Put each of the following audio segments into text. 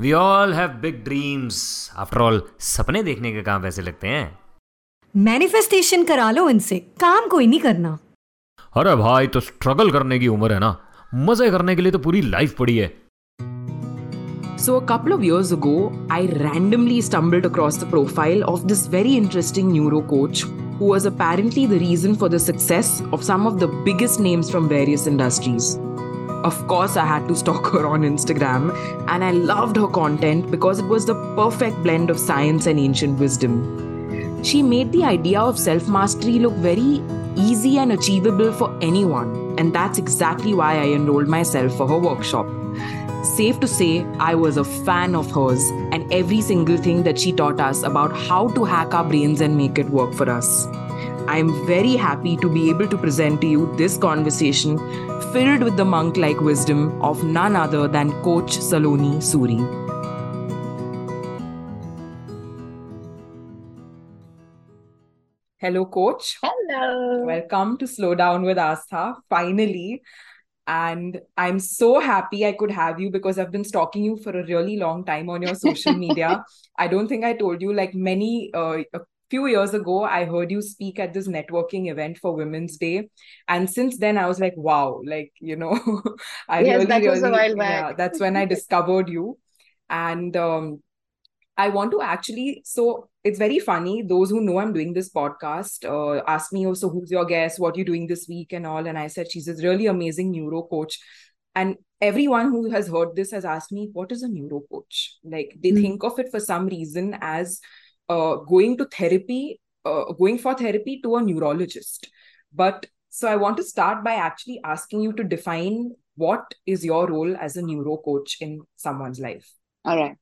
We all have big dreams after all सपने देखने के काम वैसे लगते हैं मैनिफेस्टेशन करा लो इनसे काम कोई नहीं करना अरे भाई तो स्ट्रगल करने की उम्र है ना मज़े करने के लिए तो पूरी लाइफ पड़ी है So, a couple of years ago, I randomly stumbled across the profile of this very interesting neuro coach who was apparently the reason for the success of some of the biggest names from various industries. Of course, I had to stalk her on Instagram, and I loved her content because it was the perfect blend of science and ancient wisdom. She made the idea of self mastery look very easy and achievable for anyone, and that's exactly why I enrolled myself for her workshop. Safe to say, I was a fan of hers and every single thing that she taught us about how to hack our brains and make it work for us. I am very happy to be able to present to you this conversation filled with the monk like wisdom of none other than Coach Saloni Suri. Hello, Coach. Hello. Welcome to Slow Down with Astha. Finally, and I'm so happy I could have you because I've been stalking you for a really long time on your social media. I don't think I told you, like many, uh, few years ago, I heard you speak at this networking event for Women's Day. And since then, I was like, wow, like, you know, I yes, really, that was really, a while back. yeah, that's when I discovered you. And um, I want to actually, so it's very funny. Those who know I'm doing this podcast uh, ask me, oh, so who's your guest? What are you doing this week and all? And I said, she's this really amazing neuro coach. And everyone who has heard this has asked me, what is a neuro coach? Like they Mm. think of it for some reason as uh, going to therapy, uh, going for therapy to a neurologist. But so I want to start by actually asking you to define what is your role as a neuro coach in someone's life. All right.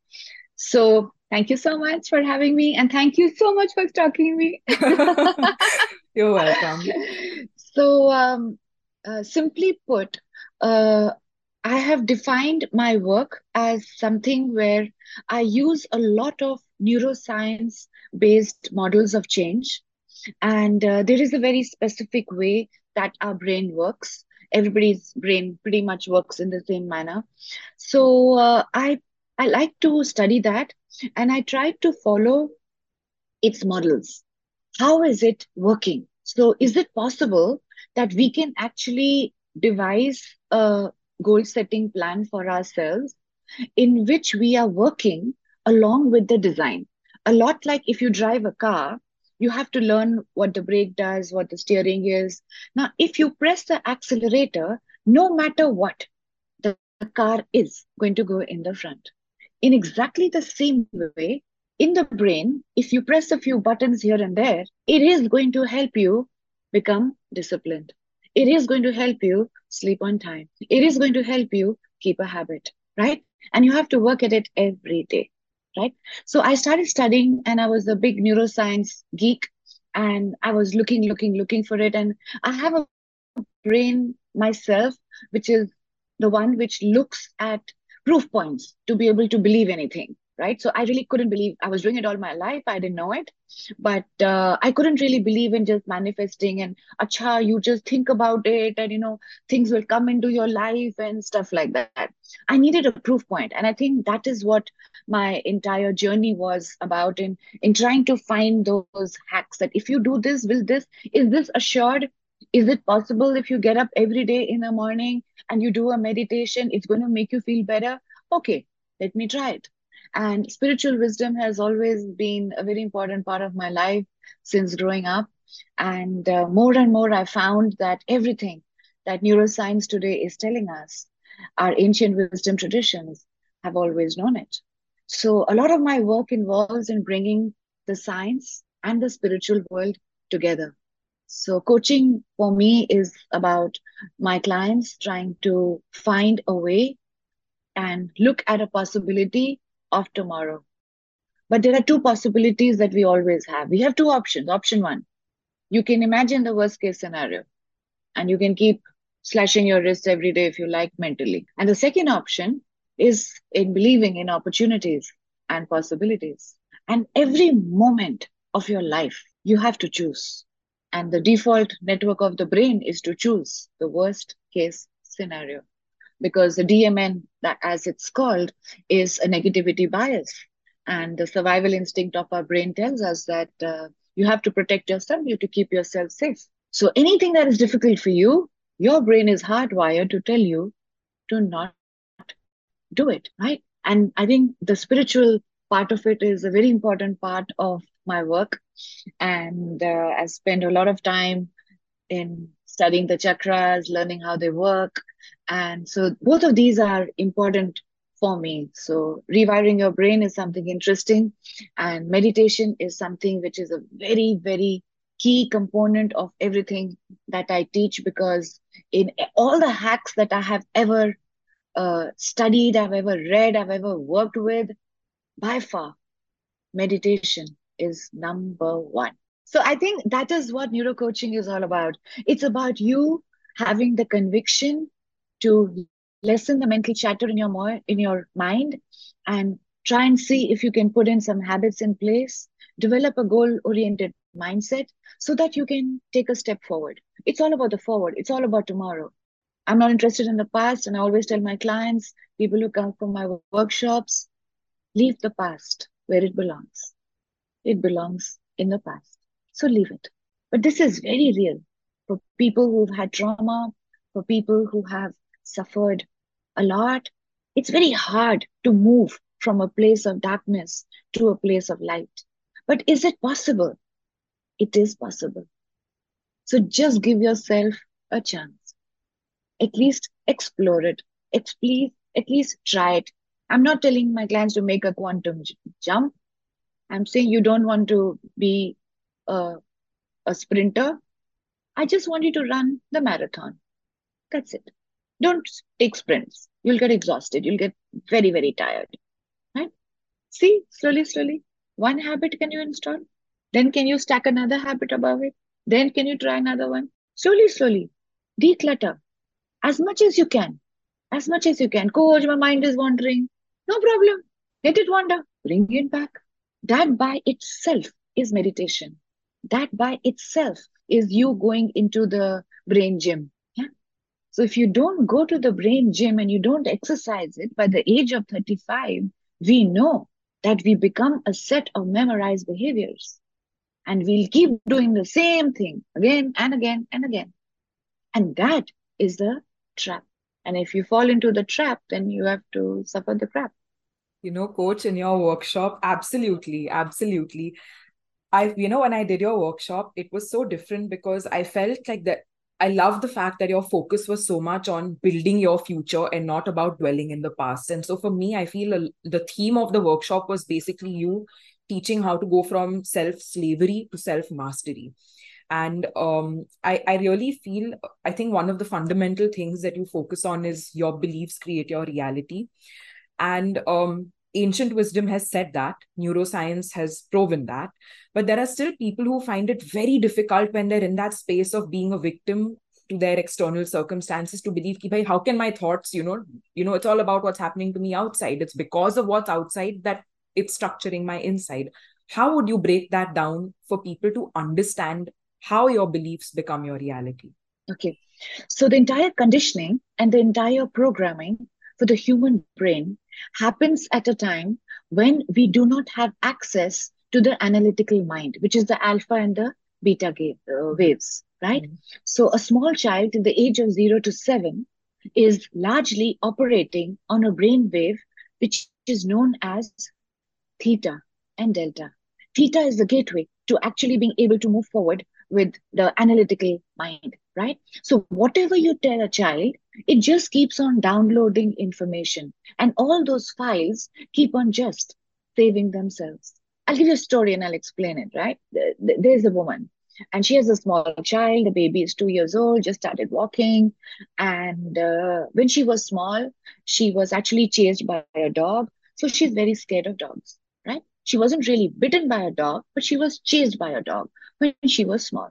So thank you so much for having me, and thank you so much for stalking me. You're welcome. So, um, uh, simply put, uh, I have defined my work as something where I use a lot of neuroscience-based models of change, and uh, there is a very specific way that our brain works. Everybody's brain pretty much works in the same manner. So, uh, I I like to study that, and I try to follow its models. How is it working? So, is it possible that we can actually devise a goal setting plan for ourselves in which we are working along with the design? A lot like if you drive a car, you have to learn what the brake does, what the steering is. Now, if you press the accelerator, no matter what, the car is going to go in the front. In exactly the same way, in the brain, if you press a few buttons here and there, it is going to help you become disciplined. It is going to help you sleep on time. It is going to help you keep a habit, right? And you have to work at it every day, right? So I started studying and I was a big neuroscience geek and I was looking, looking, looking for it. And I have a brain myself, which is the one which looks at proof points to be able to believe anything right? So i really couldn't believe i was doing it all my life i didn't know it. But uh, i couldn't really believe in just manifesting and acha you just think about it and you know things will come into your life and stuff like that. I needed a proof point and i think that is what my entire journey was about in in trying to find those hacks that if you do this will this is this assured? Is it possible if you get up every day in the morning and you do a meditation it's going to make you feel better? Okay let me try it and spiritual wisdom has always been a very important part of my life since growing up. And uh, more and more, I found that everything that neuroscience today is telling us, our ancient wisdom traditions have always known it. So, a lot of my work involves in bringing the science and the spiritual world together. So, coaching for me is about my clients trying to find a way and look at a possibility of tomorrow. But there are two possibilities that we always have. We have two options. Option one, you can imagine the worst case scenario and you can keep slashing your wrist every day if you like mentally. And the second option is in believing in opportunities and possibilities. And every moment of your life, you have to choose. And the default network of the brain is to choose the worst case scenario. Because the DMN, that as it's called, is a negativity bias. And the survival instinct of our brain tells us that uh, you have to protect yourself, you have to keep yourself safe. So anything that is difficult for you, your brain is hardwired to tell you to not do it, right? And I think the spiritual part of it is a very important part of my work. And uh, I spend a lot of time in studying the chakras, learning how they work. And so both of these are important for me. So rewiring your brain is something interesting. And meditation is something which is a very, very key component of everything that I teach because in all the hacks that I have ever uh, studied, I've ever read, I've ever worked with, by far, meditation is number one. So I think that is what neurocoaching is all about. It's about you having the conviction to lessen the mental chatter in your mo- in your mind and try and see if you can put in some habits in place, develop a goal oriented mindset so that you can take a step forward. It's all about the forward. It's all about tomorrow. I'm not interested in the past. And I always tell my clients, people who come from my workshops, leave the past where it belongs. It belongs in the past. So leave it. But this is very real for people who've had trauma, for people who have suffered a lot. It's very hard to move from a place of darkness to a place of light. But is it possible? It is possible. So just give yourself a chance at least explore it. At least, at least try it. I'm not telling my clients to make a quantum jump. I'm saying you don't want to be a, a sprinter. I just want you to run the marathon. That's it. Don't take sprints. You'll get exhausted. You'll get very, very tired. Right? See, slowly, slowly. One habit can you install? Then can you stack another habit above it? Then can you try another one? Slowly, slowly. Declutter as much as you can. As much as you can. Coach, my mind is wandering. No problem. Let it wander. Bring it back. That by itself is meditation. That by itself is you going into the brain gym. So if you don't go to the brain gym and you don't exercise it by the age of 35, we know that we become a set of memorized behaviors. And we'll keep doing the same thing again and again and again. And that is the trap. And if you fall into the trap, then you have to suffer the crap. You know, coach, in your workshop, absolutely, absolutely. I, you know, when I did your workshop, it was so different because I felt like that I love the fact that your focus was so much on building your future and not about dwelling in the past. And so for me, I feel the theme of the workshop was basically you teaching how to go from self slavery to self mastery and um, I, I really feel i think one of the fundamental things that you focus on is your beliefs create your reality and um, ancient wisdom has said that neuroscience has proven that but there are still people who find it very difficult when they're in that space of being a victim to their external circumstances to believe ki, bhai, how can my thoughts you know you know it's all about what's happening to me outside it's because of what's outside that it's structuring my inside how would you break that down for people to understand how your beliefs become your reality. Okay. So the entire conditioning and the entire programming for the human brain happens at a time when we do not have access to the analytical mind, which is the alpha and the beta uh, waves, right? Mm-hmm. So a small child in the age of zero to seven is largely operating on a brain wave which is known as theta and delta. Theta is the gateway to actually being able to move forward with the analytical mind, right? So whatever you tell a child, it just keeps on downloading information. And all those files keep on just saving themselves. I'll give you a story and I'll explain it, right? There's a woman and she has a small child. The baby is two years old, just started walking. And uh, when she was small, she was actually chased by a dog. So she's very scared of dogs, right? She wasn't really bitten by a dog, but she was chased by a dog when she was small.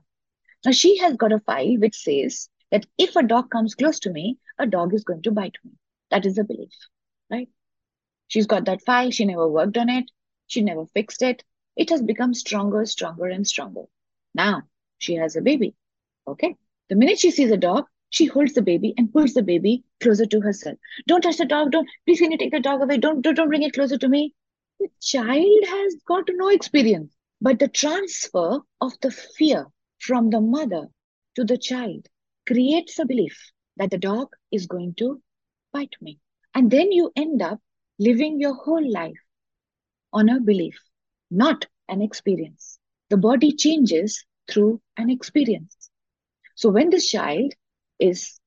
Now she has got a file which says that if a dog comes close to me, a dog is going to bite me. That is a belief, right? She's got that file. She never worked on it. She never fixed it. It has become stronger, stronger, and stronger. Now she has a baby. Okay. The minute she sees a dog, She holds the baby and pulls the baby closer to herself. Don't touch the dog. Don't, please, can you take the dog away? Don't, don't, don't bring it closer to me. The child has got no experience, but the transfer of the fear from the mother to the child creates a belief that the dog is going to bite me. And then you end up living your whole life on a belief, not an experience. The body changes through an experience. So when this child is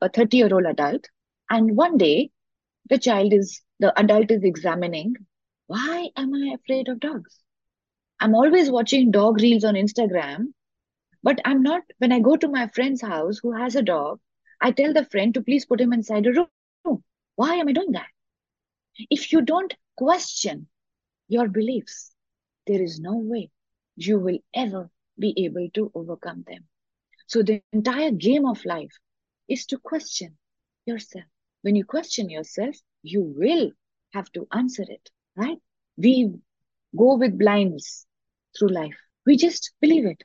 a 30 year old adult, and one day the child is, the adult is examining, why am I afraid of dogs? I'm always watching dog reels on Instagram, but I'm not, when I go to my friend's house who has a dog, I tell the friend to please put him inside a room. Why am I doing that? If you don't question your beliefs, there is no way you will ever be able to overcome them. So the entire game of life is to question yourself. When you question yourself, you will have to answer it, right? We go with blinds through life. We just believe it.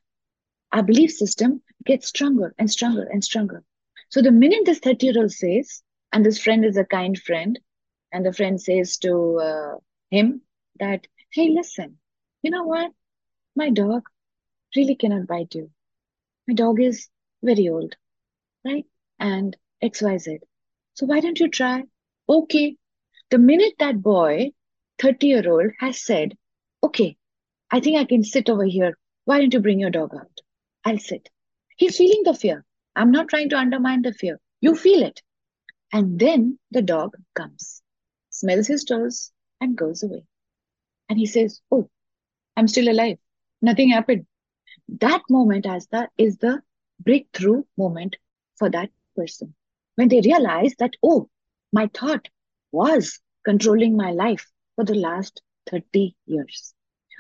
Our belief system gets stronger and stronger and stronger. So the minute this 30 year old says, and this friend is a kind friend, and the friend says to uh, him that, hey, listen, you know what? My dog really cannot bite you. My dog is very old, right? And XYZ. So why don't you try? Okay. The minute that boy, 30 year old, has said, okay, I think I can sit over here. Why don't you bring your dog out? I'll sit. He's feeling the fear. I'm not trying to undermine the fear. You feel it. And then the dog comes, smells his toes, and goes away. And he says, Oh, I'm still alive. Nothing happened. That moment as the is the breakthrough moment for that person. When they realize that, oh, my thought was controlling my life for the last 30 years.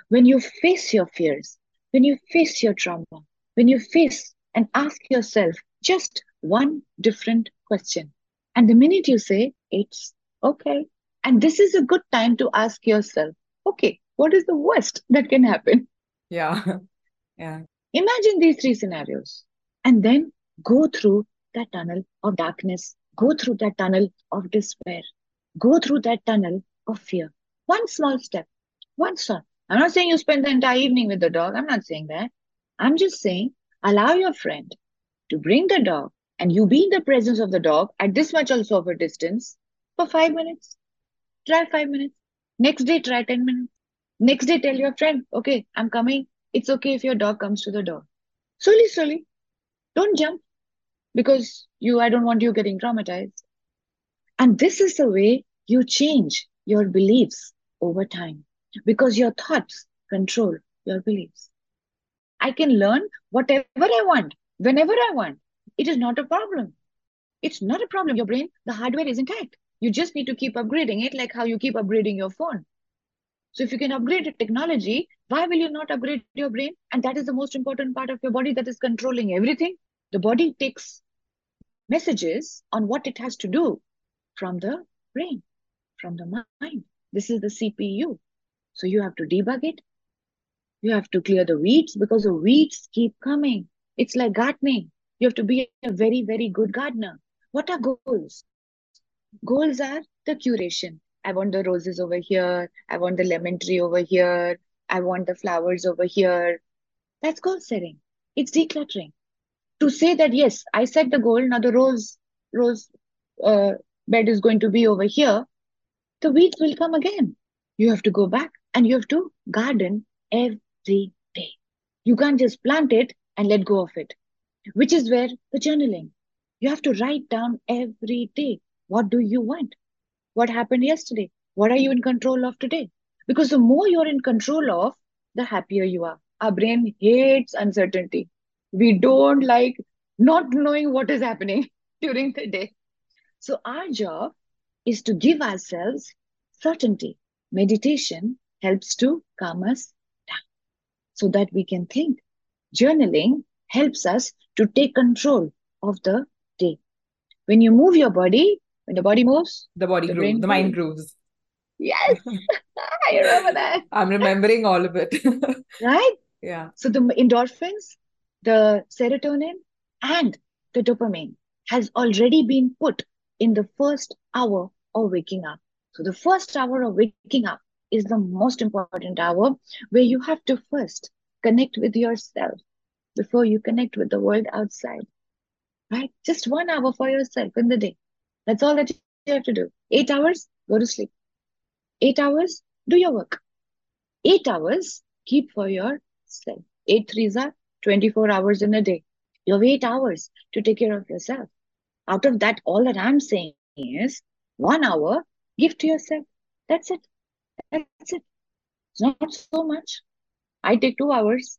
When you face your fears, when you face your trauma, when you face and ask yourself just one different question. And the minute you say, it's okay. And this is a good time to ask yourself, okay, what is the worst that can happen? Yeah. Yeah. Imagine these three scenarios and then go through that tunnel of darkness, go through that tunnel of despair, go through that tunnel of fear. One small step, one step. I'm not saying you spend the entire evening with the dog. I'm not saying that. I'm just saying allow your friend to bring the dog and you be in the presence of the dog at this much also of a distance for five minutes. Try five minutes. Next day, try 10 minutes. Next day, tell your friend, okay, I'm coming. It's okay if your dog comes to the door. Slowly, slowly. Don't jump because you, I don't want you getting traumatized. And this is the way you change your beliefs over time because your thoughts control your beliefs. I can learn whatever I want whenever I want. It is not a problem. It's not a problem. Your brain, the hardware is intact. You just need to keep upgrading it, like how you keep upgrading your phone. So if you can upgrade the technology, why will you not upgrade your brain? And that is the most important part of your body that is controlling everything. The body takes messages on what it has to do from the brain, from the mind. This is the CPU. So you have to debug it. You have to clear the weeds because the weeds keep coming. It's like gardening. You have to be a very, very good gardener. What are goals? Goals are the curation. I want the roses over here. I want the lemon tree over here. I want the flowers over here. That's goal setting. It's decluttering. To say that, yes, I set the goal, now the rose, rose uh, bed is going to be over here, the weeds will come again. You have to go back and you have to garden every day. You can't just plant it and let go of it, which is where the journaling. You have to write down every day. What do you want? What happened yesterday? What are you in control of today? Because the more you're in control of, the happier you are. Our brain hates uncertainty. We don't like not knowing what is happening during the day. So, our job is to give ourselves certainty. Meditation helps to calm us down so that we can think journaling helps us to take control of the day. When you move your body, when the body moves, the body the grooves, the mind grooves. Yes, I remember that. I'm remembering all of it. right? Yeah. So the endorphins, the serotonin, and the dopamine, has already been put in the first hour of waking up. So the first hour of waking up is the most important hour where you have to first connect with yourself before you connect with the world outside. Right? Just one hour for yourself in the day. That's all that you have to do. Eight hours, go to sleep. Eight hours, do your work. Eight hours, keep for yourself. Eight threes are 24 hours in a day. You have eight hours to take care of yourself. Out of that, all that I'm saying is one hour, give to yourself. That's it. That's it. It's not so much. I take two hours,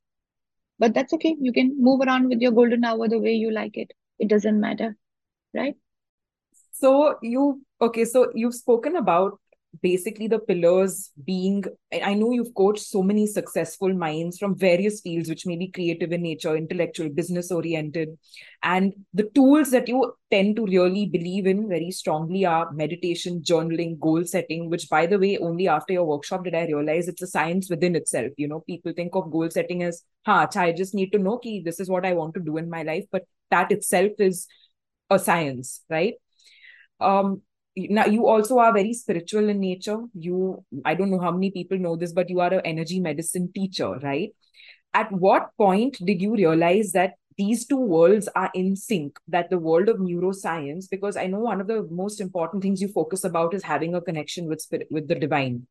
but that's okay. You can move around with your golden hour the way you like it. It doesn't matter, right? So you okay? So you've spoken about basically the pillars being i know you've coached so many successful minds from various fields which may be creative in nature intellectual business oriented and the tools that you tend to really believe in very strongly are meditation journaling goal setting which by the way only after your workshop did i realize it's a science within itself. You know people think of goal setting as ha i just need to know ki this is what i want to do in my life but that itself is a science right? Um now you also are very spiritual in nature. You i don't know how many people know this but you are an energy medicine teacher right? At what point did you realize that these two worlds are in sync that the world of neuroscience because i know one of the most important things you focus about is having a connection with spirit with the divine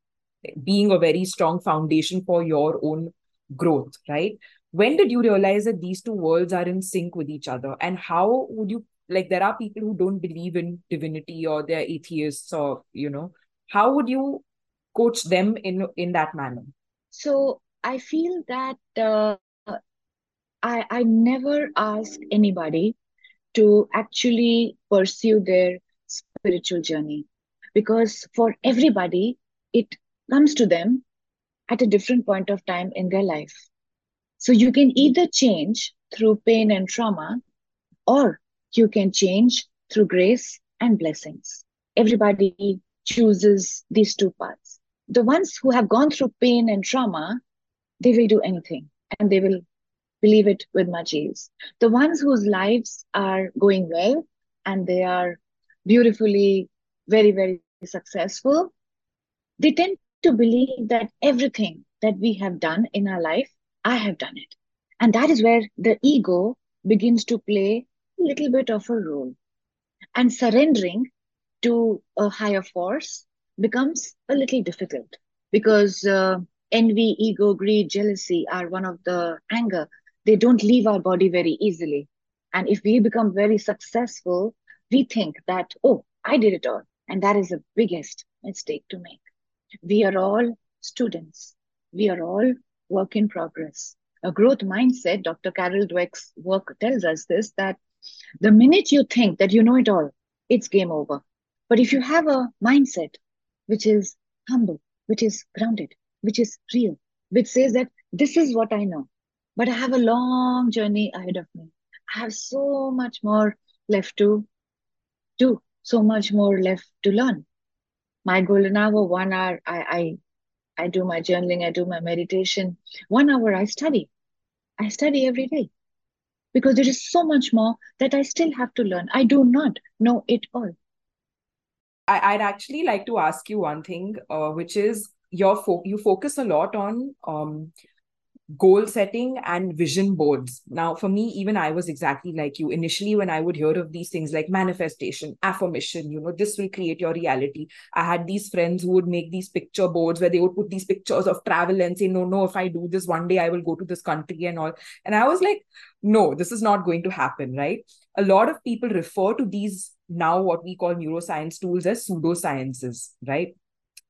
being a very strong foundation for your own growth right? When did you realize that these two worlds are in sync with each other? And how would you like there are people who don't believe in divinity or they're atheists or you know. How would you coach them in in that manner? So i feel that uh, i i never ask anybody to actually pursue their spiritual journey because for everybody it comes to them at a different point of time in their life. So you can either change through pain and trauma or you can change through grace and blessings. Everybody chooses these two paths. The ones who have gone through pain and trauma, they will do anything and they will believe it with much ease. The ones whose lives are going well and they are beautifully, very, very successful, they tend to believe that everything that we have done in our life, I have done it. And that is where the ego begins to play little bit of a role. And surrendering to a higher force becomes a little difficult because uh, envy, ego, greed, jealousy are one of the anger. They don't leave our body very easily. And if we become very successful, we think that, oh, I did it all. And that is the biggest mistake to make. We are all students. We are all work in progress. A growth mindset, Dr. Carol Dweck's work tells us this, that the minute you think that you know it all, it's game over. But if you have a mindset which is humble, which is grounded, which is real, which says that this is what I know, but I have a long journey ahead of me. I have so much more left to do, so much more left to learn. My golden hour, one hour, I, I, I do my journaling, I do my meditation. One hour, I study. I study every day because there is so much more that I still have to learn. I do not know it all. I, would actually like to ask you one thing, uh, which is your fo- you focus a lot on um, goal setting and vision boards. Now, for me, even I was exactly like you. Initially, when I would hear of these things like manifestation, affirmation, you know, this will create your reality. I had these friends who would make these picture boards where they would put these pictures of travel and say, no, no, if I do this one day, I will go to this country and all. And I was like, no, this is not going to happen, right? A lot of people refer to these now what we call neuroscience tools as pseudosciences, right?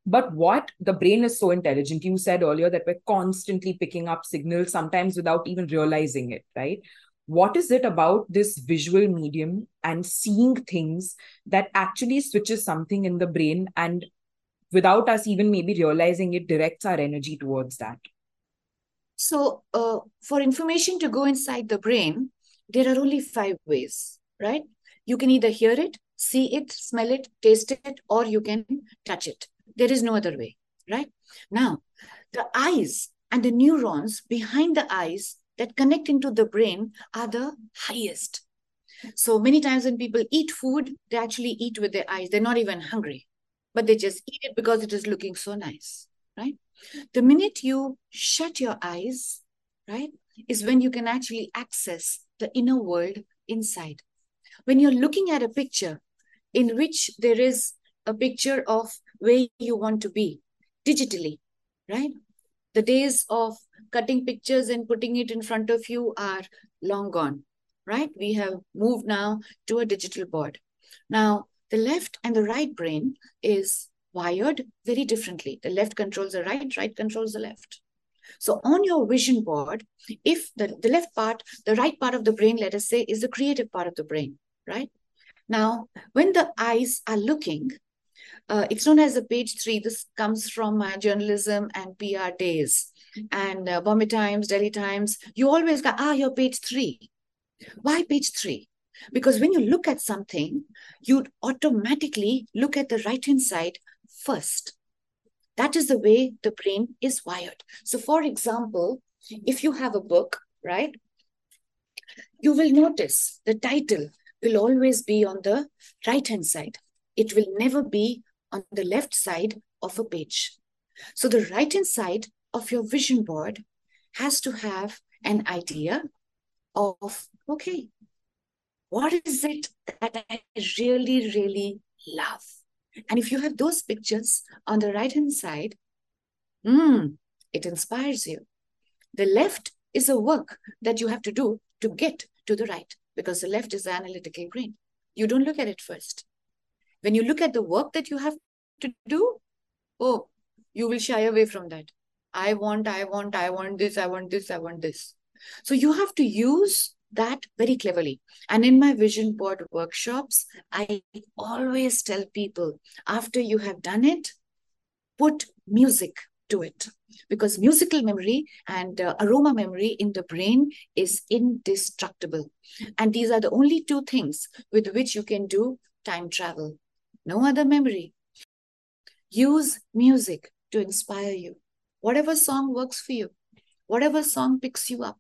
But what the brain is so intelligent. You said earlier that we're constantly picking up signals, sometimes without even realizing it, right? What is it about this visual medium and seeing things that actually switches something in the brain and without us even maybe realizing it directs our energy towards that? So, uh, for information to go inside the brain, there are only five ways, right? You can either hear it, see it, smell it, taste it, or you can touch it. There is no other way, right? Now, the eyes and the neurons behind the eyes that connect into the brain are the highest. So many times when people eat food, they actually eat with their eyes. They're not even hungry, but they just eat it because it is looking so nice, right? The minute you shut your eyes, right, is when you can actually access the inner world inside. When you're looking at a picture in which there is a picture of where you want to be digitally, right? The days of cutting pictures and putting it in front of you are long gone, right? We have moved now to a digital board. Now, the left and the right brain is wired very differently. The left controls the right, right controls the left. So on your vision board, if the, the left part, the right part of the brain, let us say, is the creative part of the brain, right? Now, when the eyes are looking, uh, it's known as a page three. This comes from my journalism and PR days. And uh, Bombay Times, Delhi Times, you always go, ah, you're page three. Why page three? Because when you look at something, you automatically look at the right hand side first. That is the way the brain is wired. So, for example, if you have a book, right, you will notice the title will always be on the right hand side. It will never be on the left side of a page. So, the right hand side of your vision board has to have an idea of okay, what is it that I really, really love? And if you have those pictures on the right hand side, mm, it inspires you. The left is a work that you have to do to get to the right because the left is the analytical brain. You don't look at it first. When you look at the work that you have to do, oh, you will shy away from that. I want, I want, I want this, I want this, I want this. So you have to use that very cleverly. And in my vision board workshops, I always tell people after you have done it, put music to it because musical memory and uh, aroma memory in the brain is indestructible. And these are the only two things with which you can do time travel. No other memory. Use music to inspire you. Whatever song works for you, whatever song picks you up,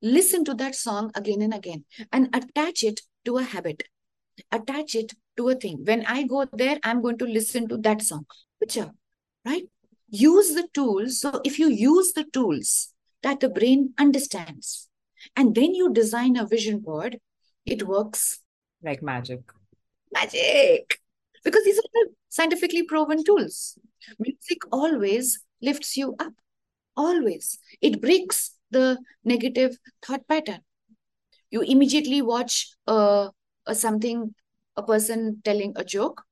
listen to that song again and again and attach it to a habit. Attach it to a thing. When i go there i'm going to listen to that song. Picture right? Use the tools. So if you use the tools that the brain understands and then you design a vision board it works like magic magic because these are scientifically proven tools music always lifts you up always it breaks the negative thought pattern. You immediately watch uh, a something, a person telling a joke.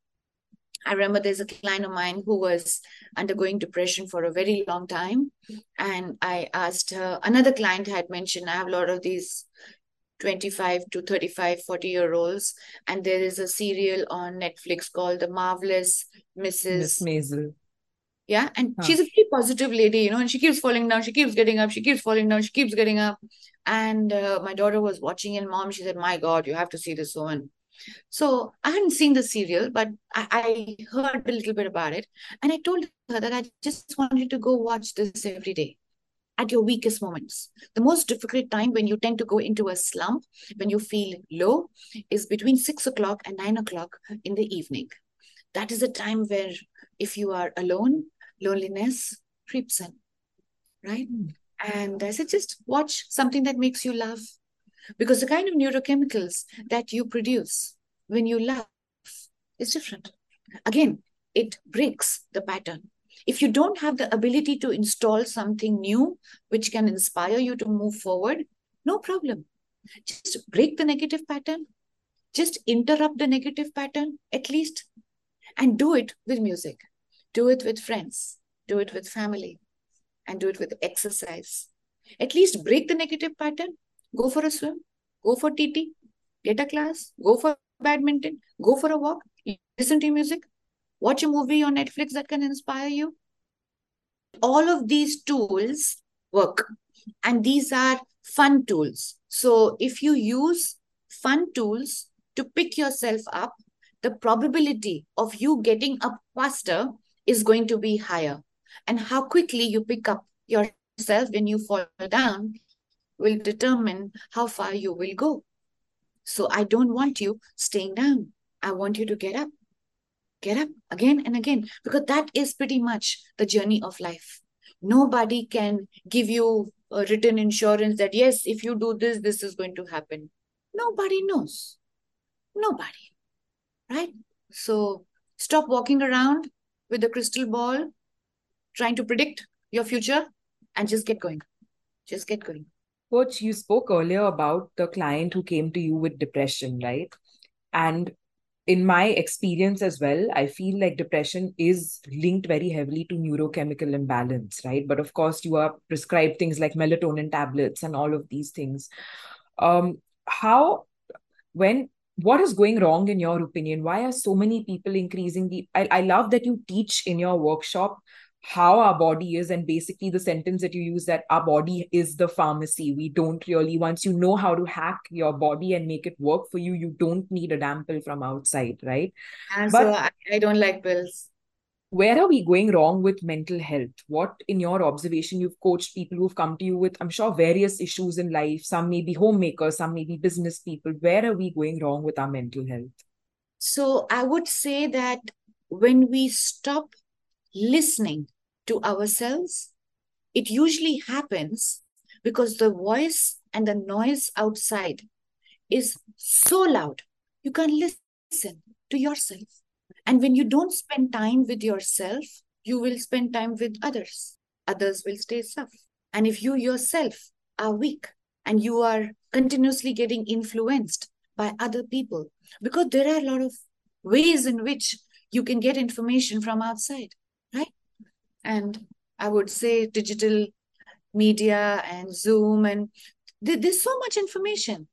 I remember there's a client of mine who was undergoing depression for a very long time. And I asked her, another client had mentioned, I have a lot of these 25 to 35, 40 year olds. And there is a serial on Netflix called The Marvelous Mrs. Miss Maisel. Yeah. And Huh. she's a very positive lady, you know, and she keeps falling down, she keeps getting up, she keeps falling down, she keeps getting up. And uh, my daughter was watching, and mom, she said, My God, you have to see this woman. So I hadn't seen the serial, but I, I heard a little bit about it. And I told her that I just wanted to go watch this every day at your weakest moments. The most difficult time when you tend to go into a slump, when you feel low, is between six o'clock and nine o'clock in the evening. That is a time where, if you are alone, loneliness creeps in, right? Hmm. And I said, just watch something that makes you laugh. Because the kind of neurochemicals that you produce when you laugh is different. Again, it breaks the pattern. If you don't have the ability to install something new which can inspire you to move forward, no problem. Just break the negative pattern, just interrupt the negative pattern at least, and do it with music, do it with friends, do it with family, and do it with exercise. At least break the negative pattern, go for a swim, go for TT, get a class, go for badminton, go for a walk, listen to music, watch a movie on Netflix that can inspire you. All of these tools work, and these are fun tools. So, if you use fun tools to pick yourself up, the probability of you getting up faster is going to be higher. And how quickly you pick up yourself when you fall down will determine how far you will go. So I don't want you staying down. I want you to get up, get up again and again, because that is pretty much the journey of life. Nobody can give you a written insurance that, yes, if you do this, this is going to happen. Nobody knows. Nobody. Right? So stop walking around with a crystal ball, trying to predict your future, and just get going. Just get going. Coach, you spoke earlier about the client who came to you with depression, right? And in my experience as well, I feel like depression is linked very heavily to neurochemical imbalance, right? But of course, you are prescribed things like melatonin tablets and all of these things. Um, how, when, what is going wrong in your opinion? Why are so many people increasing the? I, I love that you teach in your workshop how our body is and basically the sentence that you use that our body is the pharmacy. We don't really once you know how to hack your body and make it work for you you don't need a damn pill from outside right? And but so I, I don't like pills. where are we going wrong with mental health? What in your observation you've coached people who've come to you with i'm sure various issues in life. Some may be homemakers some may be business people. Where are we going wrong with our mental health? So i would say that when we stop listening to ourselves, it usually happens because the voice and the noise outside is so loud, you can't listen to yourself. And when you don't spend time with yourself, you will spend time with others. Others will stay tough. And if you yourself are weak and you are continuously getting influenced by other people, because there are a lot of ways in which you can get information from outside? And I would say digital media and Zoom, and th- there's so much information.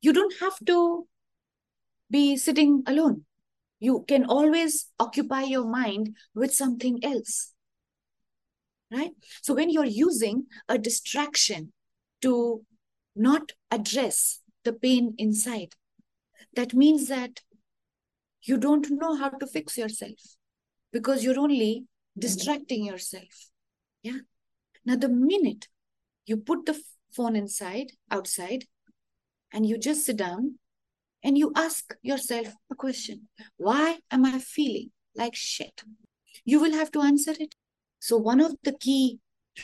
You don't have to be sitting alone. You can always occupy your mind with something else. Right? So when you're using a distraction to not address the pain inside, that means that you don't know how to fix yourself because you're only distracting yourself. Yeah. Now, the minute you put the phone inside, outside, and you just sit down and you ask yourself a question Why am I feeling like shit? You will have to answer it. So, one of the key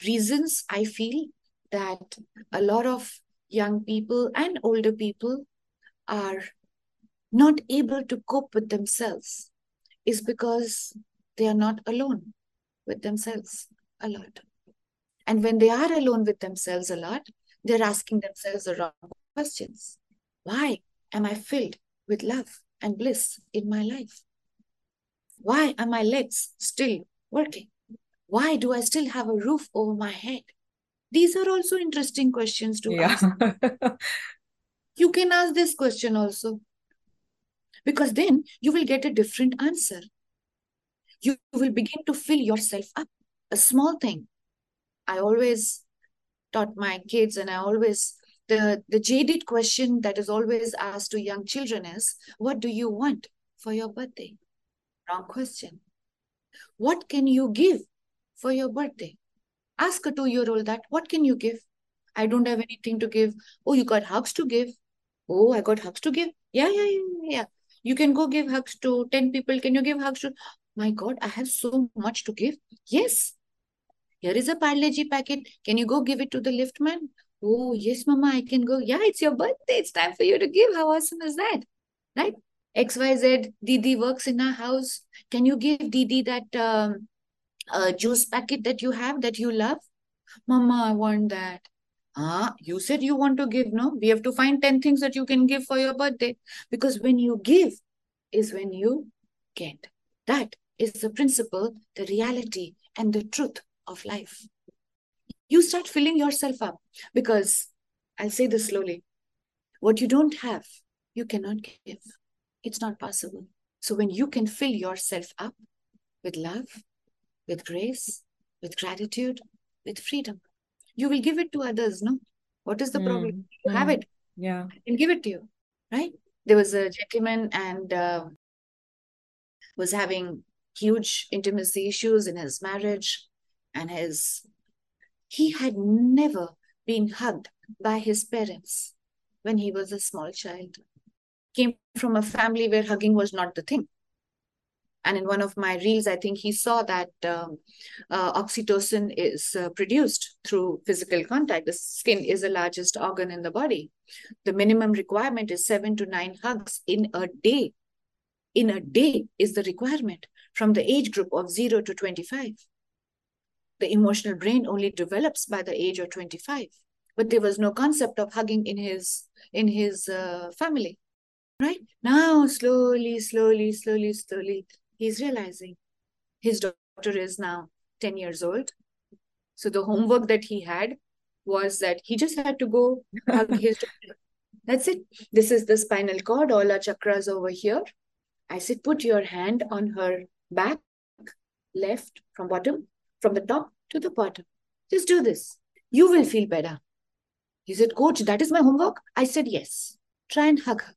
reasons I feel that a lot of young people and older people are not able to cope with themselves is because they are not alone with themselves a lot. And when they are alone with themselves a lot, they're asking themselves the wrong questions. Why am I filled with love and bliss in my life? Why are my legs still working? Why do I still have a roof over my head? These are also interesting questions to yeah. ask. you can ask this question also. Because then you will get a different answer you will begin to fill yourself up. A small thing. I always taught my kids, and I always the the jaded question that is always asked to young children is, "What do you want for your birthday?" Wrong question. What can you give for your birthday? Ask a two-year-old that. What can you give? I don't have anything to give. Oh, you got hugs to give. Oh, I got hugs to give. Yeah, yeah, yeah, yeah. You can go give hugs to 10 people. Can you give hugs to my God, I have so much to give. Yes. Here is a Parle-G packet. Can you go give it to the liftman? Oh, yes, Mama, I can go. Yeah, it's your birthday. It's time for you to give. How awesome is that? Right? XYZ, Didi works in our house. Can you give Didi that um, uh, juice packet that you have that you love? Mama, I want that. Ah, you said you want to give, no? We have to find 10 things that you can give for your birthday. Because when you give is when you get. That is the principle, the reality, and the truth of life. You start filling yourself up because I'll say this slowly what you don't have, you cannot give. It's not possible. So when you can fill yourself up with love, with grace, with gratitude, with freedom, you will give it to others, no? What is the mm. problem? You mm. have it. Yeah. Can give it to you, right? There was a gentleman and uh, was having huge intimacy issues in his marriage and his he had never been hugged by his parents when he was a small child. Came from a family where hugging was not the thing. And in one of my reels, I think he saw that um, uh, oxytocin is uh, produced through physical contact. The skin is the largest organ in the body. The minimum requirement is seven to nine hugs in a day. In a day is the requirement from the age group of zero to 25. The emotional brain only develops by the age of 25 but there was no concept of hugging in his in his uh, family right? Now slowly slowly slowly slowly he's realizing his daughter is now 10 years old. So the homework that he had was that he just had to go hug his daughter. That's it. This is the spinal cord. All our chakras over here i said put your hand on her back left from bottom from the top to the bottom just do this you will feel better he said, Coach, that is my homework? I said, Yes. Try and hug her.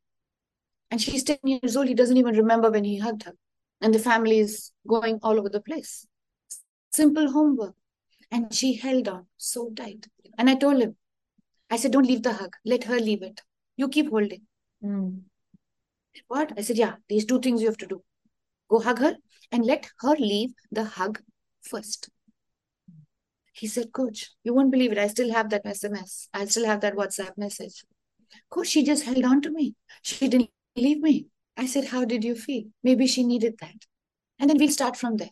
And she's 10 years old. He doesn't even remember when he hugged her. And the family is going all over the place. Simple homework. And she held on so tight. And I told him, I said, Don't leave the hug. Let her leave it. You keep holding. Mm. What? I said, Yeah, these two things you have to do. Go hug her and let her leave the hug first. He said, Coach, you won't believe it. I still have that SMS. I still have that WhatsApp message. Coach, she just held on to me. She didn't leave me. I said, How did you feel? Maybe she needed that. And then we'll start from there.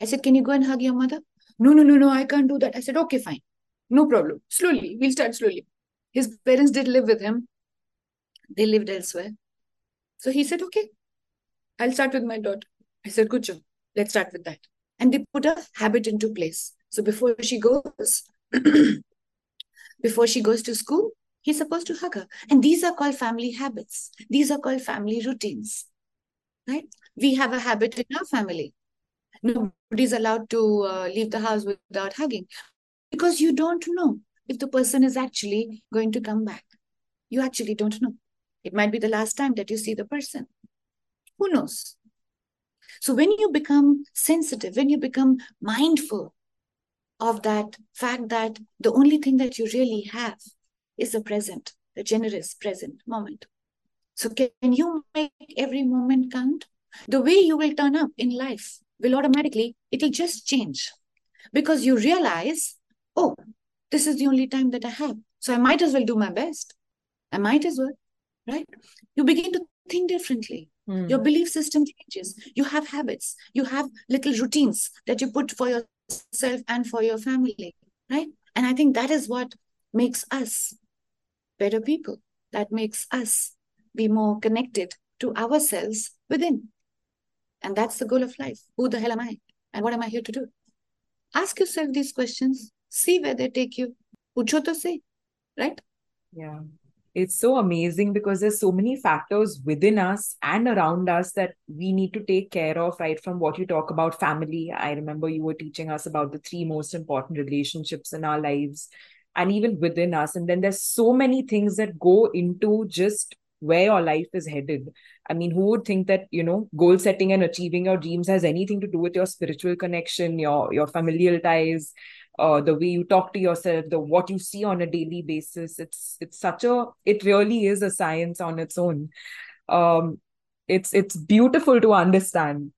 I said, Can you go and hug your mother? No, no, no, no, I can't do that. I said, Okay, fine. No problem. Slowly. We'll start slowly. His parents did live with him, they lived elsewhere. So he said, Okay, I'll start with my daughter. I said, Good job. Let's start with that. And they put a habit into place. So before she goes, before she goes to school, he's supposed to hug her. And these are called family habits. These are called family routines. Right? We have a habit in our family. Nobody's allowed to uh, leave the house without hugging because you don't know if the person is actually going to come back. You actually don't know. It might be the last time that you see the person. Who knows? So when you become sensitive, when you become mindful of that fact that the only thing that you really have is the present, the generous present moment. So, can you make every moment count? The way you will turn up in life will automatically, it will just change because you realize, oh, this is the only time that I have. So, I might as well do my best. I might as well, right? You begin to think differently. Mm. Your belief system changes. You have habits. You have little routines that you put for yourself and for your family, right? And I think that is what makes us better people. That makes us be more connected to ourselves within. And that's the goal of life. Who the hell am I? And what am I here to do? Ask yourself these questions, see where they take you. Pucho to say, right? Yeah it's so amazing because there's so many factors within us and around us that we need to take care of right from what you talk about family. I remember you were teaching us about the three most important relationships in our lives and even within us. And then there's so many things that go into just where your life is headed. I mean who would think that you know goal setting and achieving your dreams has anything to do with your spiritual connection your your familial ties uh, the way you talk to yourself, the what you see on a daily basis. It's it's such a it really is a science on its own. Um, it's it's beautiful to understand.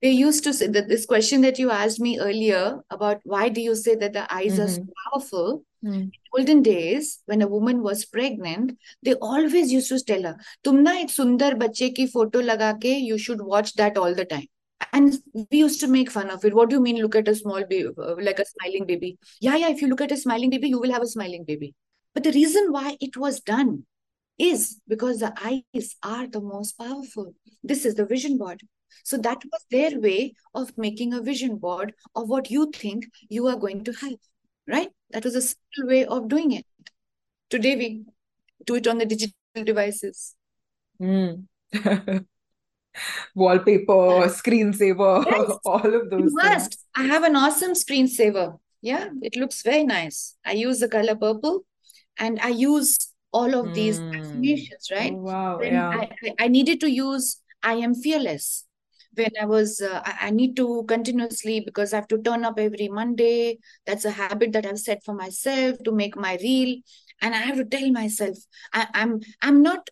They used to say that this question that you asked me earlier about why do you say that the eyes mm-hmm. are so powerful? Mm. In olden days, when a woman was pregnant, they always used to tell her, "तुम ना एक सुंदर बच्चे की photo लगा के you should watch that all the time." And we used to make fun of it. What do you mean look at a small baby uh, like a smiling baby? Yeah yeah if you look at a smiling baby you will have a smiling baby. But the reason why it was done is because the eyes are the most powerful. This is the vision board. So that was their way of making a vision board of what you think you are going to have right? That was a simple way of doing it. Today we do it on the digital devices. Mm. wallpaper, screensaver, yes, all of those. must. Things. I have an awesome screensaver. Yeah, it looks very nice. I use the color purple and I use all of these Mm. affirmations, right? Oh, wow. Yeah. I, I- I needed to use I am fearless when I was, uh, I, I need to continuously because I have to turn up every Monday. That's a habit that I've set for myself to make my reel. and i have to tell myself I, i'm i'm not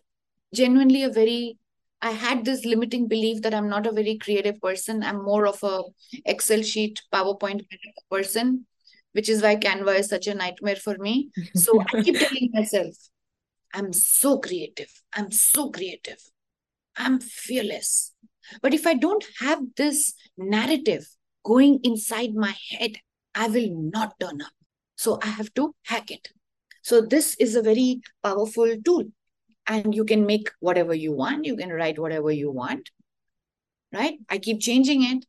genuinely a very i had this limiting belief that i'm not a very creative person. I'm more of a excel sheet powerpoint person which is why canva is such a nightmare for me. So i keep telling myself i'm so creative. I'm so creative. I'm fearless. But if i don't have this narrative going inside my head i will not turn up. So i have to hack it. So this is a very powerful tool and you can make whatever you want. You can write whatever you want right? I keep changing it.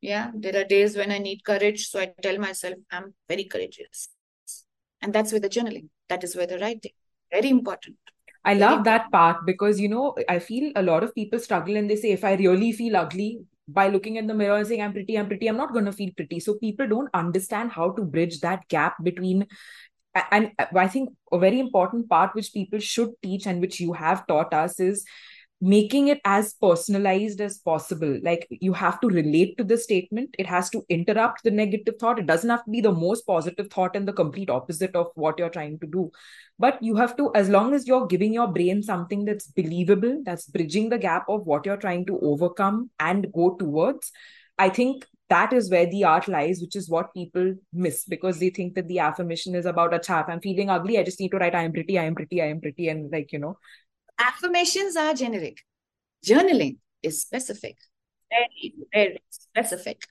Yeah there are days when i need courage so i tell myself i'm very courageous. And that's where the journaling. That is where the writing. Very important. I love that part because you know I feel a lot of people struggle and they say if I really feel ugly by looking in the mirror and saying I'm pretty, I'm pretty, I'm not going to feel pretty. So people don't understand how to bridge that gap between and uh, I think a very important part which people should teach and which you have taught us is making it as personalized as possible. Like you have to relate to the statement. It has to interrupt the negative thought. It doesn't have to be the most positive thought and the complete opposite of what you're trying to do. But you have to as long as you're giving your brain something that's believable that's bridging the gap of what you're trying to overcome and go towards i think that is where the art lies, which is what people miss because they think that the affirmation is about a chap. I'm feeling ugly. I just need to write, I am pretty, I am pretty, I am pretty. And like, you know, affirmations are generic. Journaling is specific, very, very specific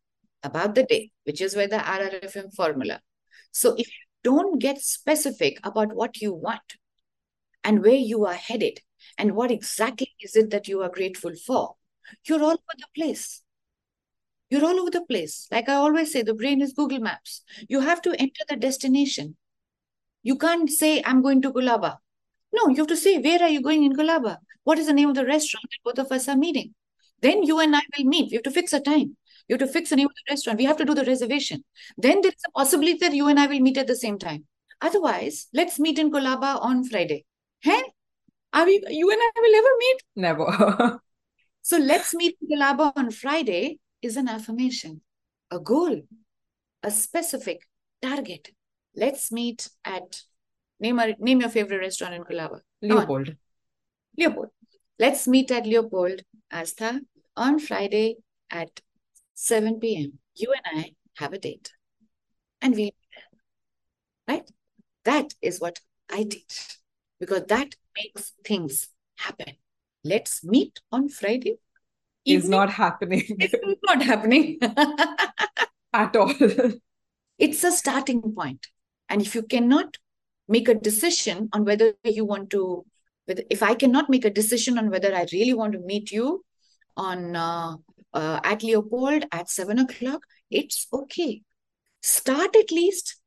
about the day, which is where the RRFM formula. So if you don't get specific about what you want and where you are headed and what exactly is it that you are grateful for, you're all over the place. You're all over the place. Like I always say, the brain is Google Maps. You have to enter the destination. You can't say, I'm going to Colaba. No, you have to say, where are you going in Colaba? What is the name of the restaurant that both of us are meeting? Then you and I will meet. We have to fix a time. You have to fix the name of the restaurant. We have to do the reservation. Then there is a possibility that you and I will meet at the same time. Otherwise, let's meet in Colaba on Friday. Hey, are we, you and I will ever meet? Never. so let's meet in Colaba on Friday is an affirmation, a goal, a specific target. Let's meet at name a, name your favorite restaurant in Colaba. Leopold. Leopold. Let's meet at Leopold, Astha, on Friday at 7 p.m. You and I have a date. And there. Right? That is what I teach. Because that makes things happen. Let's meet on Friday is not happening. It's not happening at all. it's a starting point. And if you cannot make a decision on whether you want to, whether, if I cannot make a decision on whether I really want to meet you on uh, uh, at Leopold at seven o'clock, it's okay. Start at least.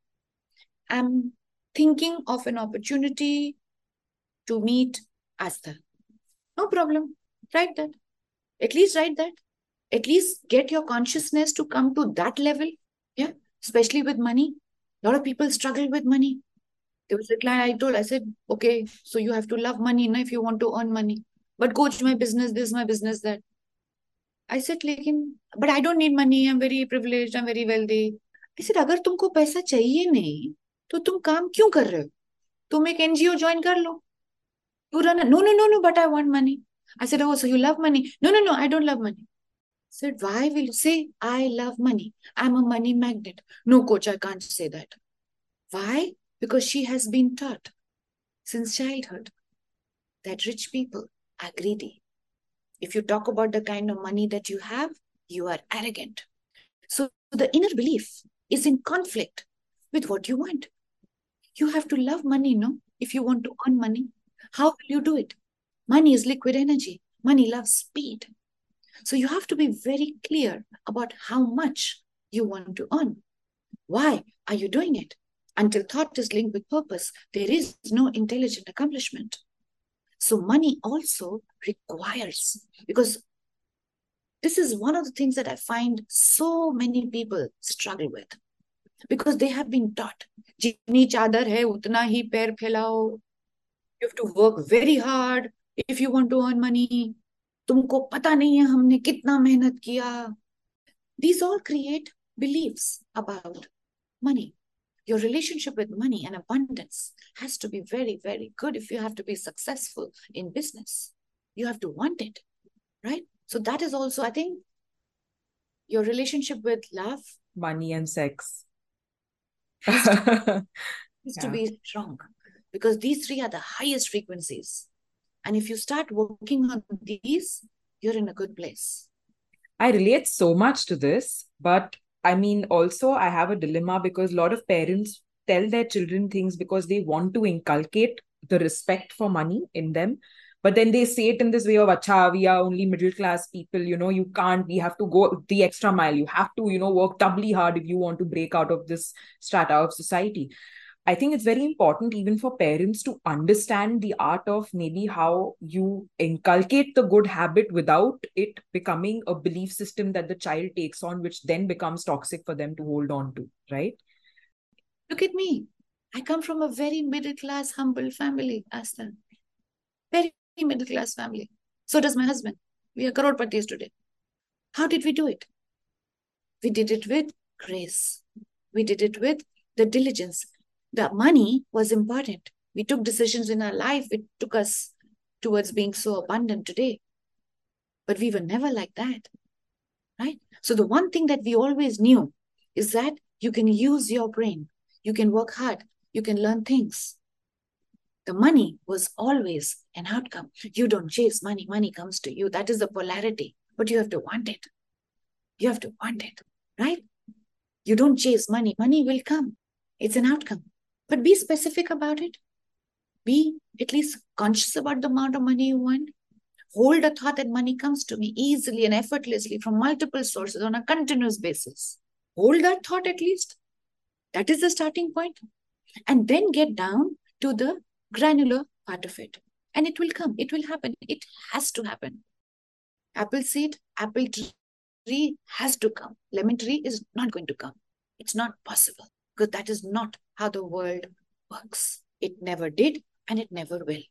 I'm thinking of an opportunity to meet Astha. No problem. Write that. At least write that. At least get your consciousness to come to that level. Yeah. Especially with money. A lot of people struggle with money. There was a client I told, I said, okay, so you have to love money now if you want to earn money. But coach my business, this my business, that. I said, लेकिन but I don't need money. I'm very privileged. I'm very wealthy. I said, अगर तुमको पैसा चाहिए नहीं तो तुम काम क्यों कर रहे हो तुम एक एनजीओ ज्वाइन कर लो you run no no no no but I want money I said, Oh, so you love money? No, no, no, I don't love money. I said, Why will you say I love money? I'm a money magnet. No, coach, I can't say that. Why? Because she has been taught since childhood that rich people are greedy. If you talk about the kind of money that you have, you are arrogant. So the inner belief is in conflict with what you want. You have to love money, no? If you want to earn money, how will you do it? Money is liquid energy. Money loves speed. So you have to be very clear about how much you want to earn. Why are you doing it? Until thought is linked with purpose, there is no intelligent accomplishment. So money also requires, because this is one of the things that I find so many people struggle with. Because they have been taught, jitni chadar hai, utna hi pair phailao. You have to work very hard, if you want to earn money तुमको पता नहीं है हमने कितना मेहनत किया these all create beliefs about money your relationship with money and abundance has to be very, very good if you have to be successful in business. You have to want it, right? So that is also, I think, your relationship with love Money and sex. has to, has to Yeah. be strong because these three are the highest frequencies. And if you start working on these, you're in a good place. I relate so much to this, but I mean, also, I have a dilemma because a lot of parents tell their children things because they want to inculcate the respect for money in them. But then they say it in this way of, Acha, we are only middle class people, you know, you can't, we have to go the extra mile. You have to, you know, work doubly hard if you want to break out of this strata of society. I think it's very important even for parents to understand the art of maybe how you inculcate the good habit without it becoming a belief system that the child takes on, which then becomes toxic for them to hold on to, right? Look at me. I come from a very middle class, humble family, Astha. Very middle class family. So does my husband. We are crorepati's today. How did we do it? We did it with grace. We did it with the diligence. The money was important. We took decisions in our life. It took us towards being so abundant today. But we were never like that. Right? So the one thing that we always knew is that you can use your brain. You can work hard. You can learn things. The money was always an outcome. You don't chase money, money comes to you. That is the polarity. But you have to want it. You have to want it, right? You don't chase money, money will come. It's an outcome. But be specific about it. Be at least conscious about the amount of money you want. Hold a thought that money comes to me easily and effortlessly from multiple sources on a continuous basis. Hold that thought at least. That is the starting point. And then get down to the granular part of it. And it will come. It will happen. It has to happen. Apple seed, apple tree has to come. Lemon tree is not going to come. It's not possible because that is not how the world works. It never did and it never will.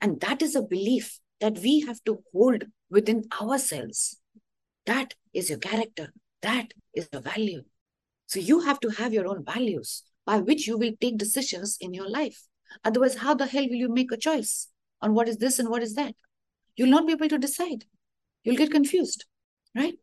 And that is a belief that we have to hold within ourselves. That is your character. That is your value. So you have to have your own values by which you will take decisions in your life. Otherwise, how the hell will you make a choice on what is this and what is that? You'll not be able to decide. You'll get confused, right?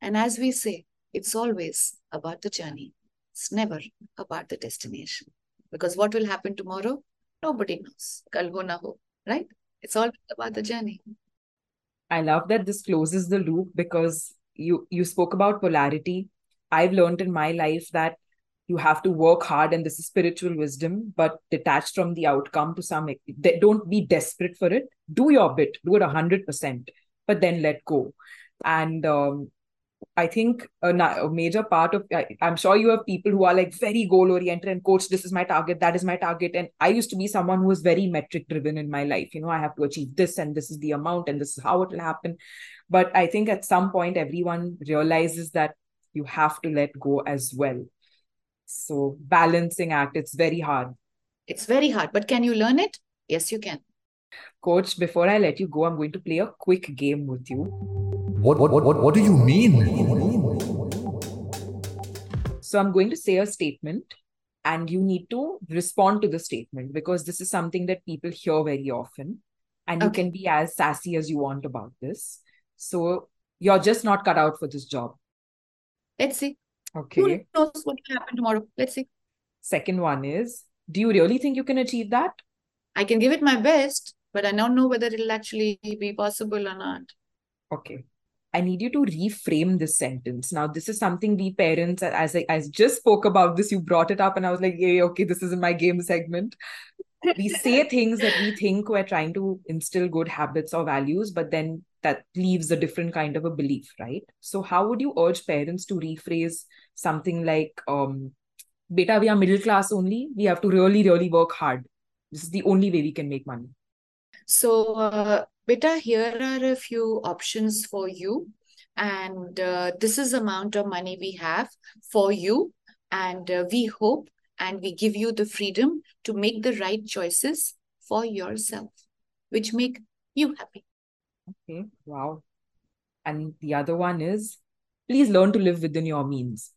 And as we say, it's always about the journey. It's never about the destination. Because what will happen tomorrow? Nobody knows. Kal ho right? It's all about the journey. I love that this closes the loop because you you spoke about polarity. I've learned in my life that you have to work hard and this is spiritual wisdom, but detached from the outcome to some. Don't be desperate for it. Do your bit, do it 100%, but then let go. And um, I think uh, a, a major part of, I, I'm sure you have people who are like very goal oriented and coach, this is my target, that is my target. And I used to be someone who was very metric driven in my life. You know, I have to achieve this and this is the amount and this is how it will happen. But I think at some point, everyone realizes that you have to let go as well. So, balancing act, it's very hard. It's very hard, but can you learn it? Yes, you can. Coach, before I let you go, I'm going to play a quick game with you. What, what, what, what, what do you mean? So I'm going to say a statement and you need to respond to the statement because this is something that people hear very often. And you can be as sassy as you want about this. So you're just not cut out for this job. Let's see. Okay. Who knows what will happen tomorrow? Let's see. Second one is Do you really think you can achieve that? I can give it my best, but I don't know whether it'll actually be possible or not. Okay. I need you to reframe this sentence. Now, this is something we parents, as I, as just spoke about this, you brought it up, and I was like, yeah, okay, this is in my game segment. we say things that we think we're trying to instill good habits or values, but then that leaves a different kind of a belief, right? So, how would you urge parents to rephrase something like, um, beta, we are middle class only. We have to really, really work hard. This is the only way we can make money. So, uh, beta, here are a few options for you. And uh, this is amount of money we have for you. And uh, we hope and we give you the freedom to make the right choices for yourself, which make you happy. Okay, wow. And the other one is please learn to live within your means.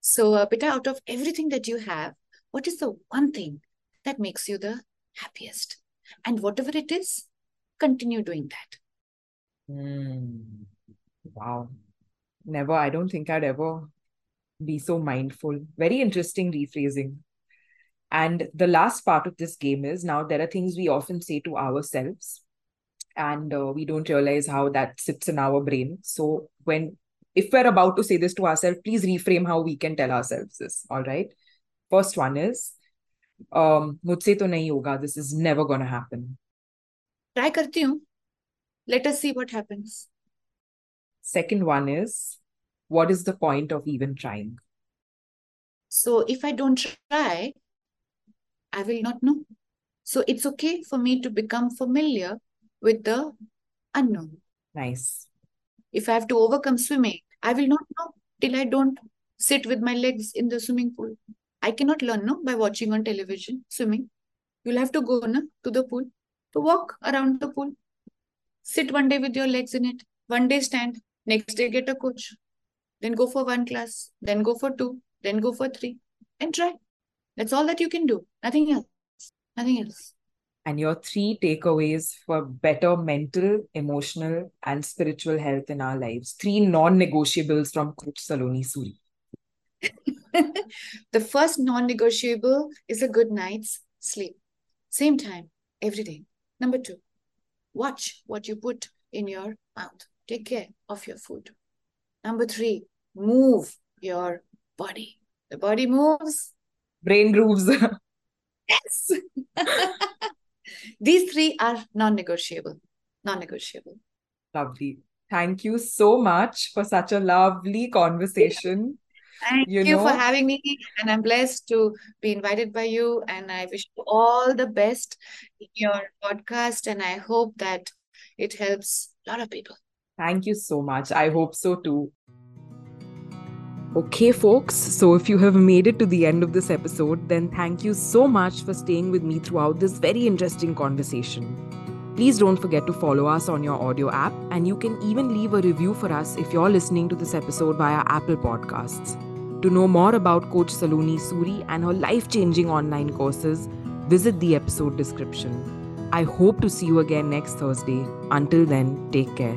So, uh, Pita, out of everything that you have, what is the one thing that makes you the happiest? And whatever it is, continue doing that. Mm. wow. Never i don't think i'd ever be so mindful. Very interesting rephrasing. And the last part of this game is now there are things we often say to ourselves and uh, we don't realize how that sits in our brain. So when if we're about to say this to ourselves please reframe how we can tell ourselves this all right? First one is um mujhse to nahi hoga this is never going to happen. Try करती हूँ. Let us see what happens. Second one is, what is the point of even trying? So if I don't try, I will not know. So it's okay for me to become familiar with the unknown. Nice. If I have to overcome swimming, I will not know till I don't sit with my legs in the swimming pool. I cannot learn no by watching on television swimming. You'll have to go no, to the pool to walk around the pool. Sit one day with your legs in it. One day stand. Next day get a coach. Then go for one class. Then go for two. Then go for three. And try. That's all that you can do. Nothing else. Nothing else. And your three takeaways for better mental, emotional, and spiritual health in our lives. Three non negotiables from Coach Saloni Suri. the first non negotiable is a good night's sleep. Same time, every day. Number two, watch what you put in your mouth. Take care of your food. Number three, move your body. The body moves. Brain grooves. Yes. These three are non negotiable. Non negotiable. Lovely. Thank you so much for such a lovely conversation. Thank you, You for having me. And I'm blessed to be invited by you. And I wish you all the best in your podcast. And I hope that it helps a lot of people. Thank you so much. I hope so too. Okay, folks, so if you have made it to the end of this episode, then thank you so much for staying with me throughout this very interesting conversation. Please don't forget to follow us on your audio app, and you can even leave a review for us if you're listening to this episode via Apple Podcasts. To know more about Coach Saloni Suri and her life changing online courses, visit the episode description. I hope to see you again next Thursday. Until then, take care.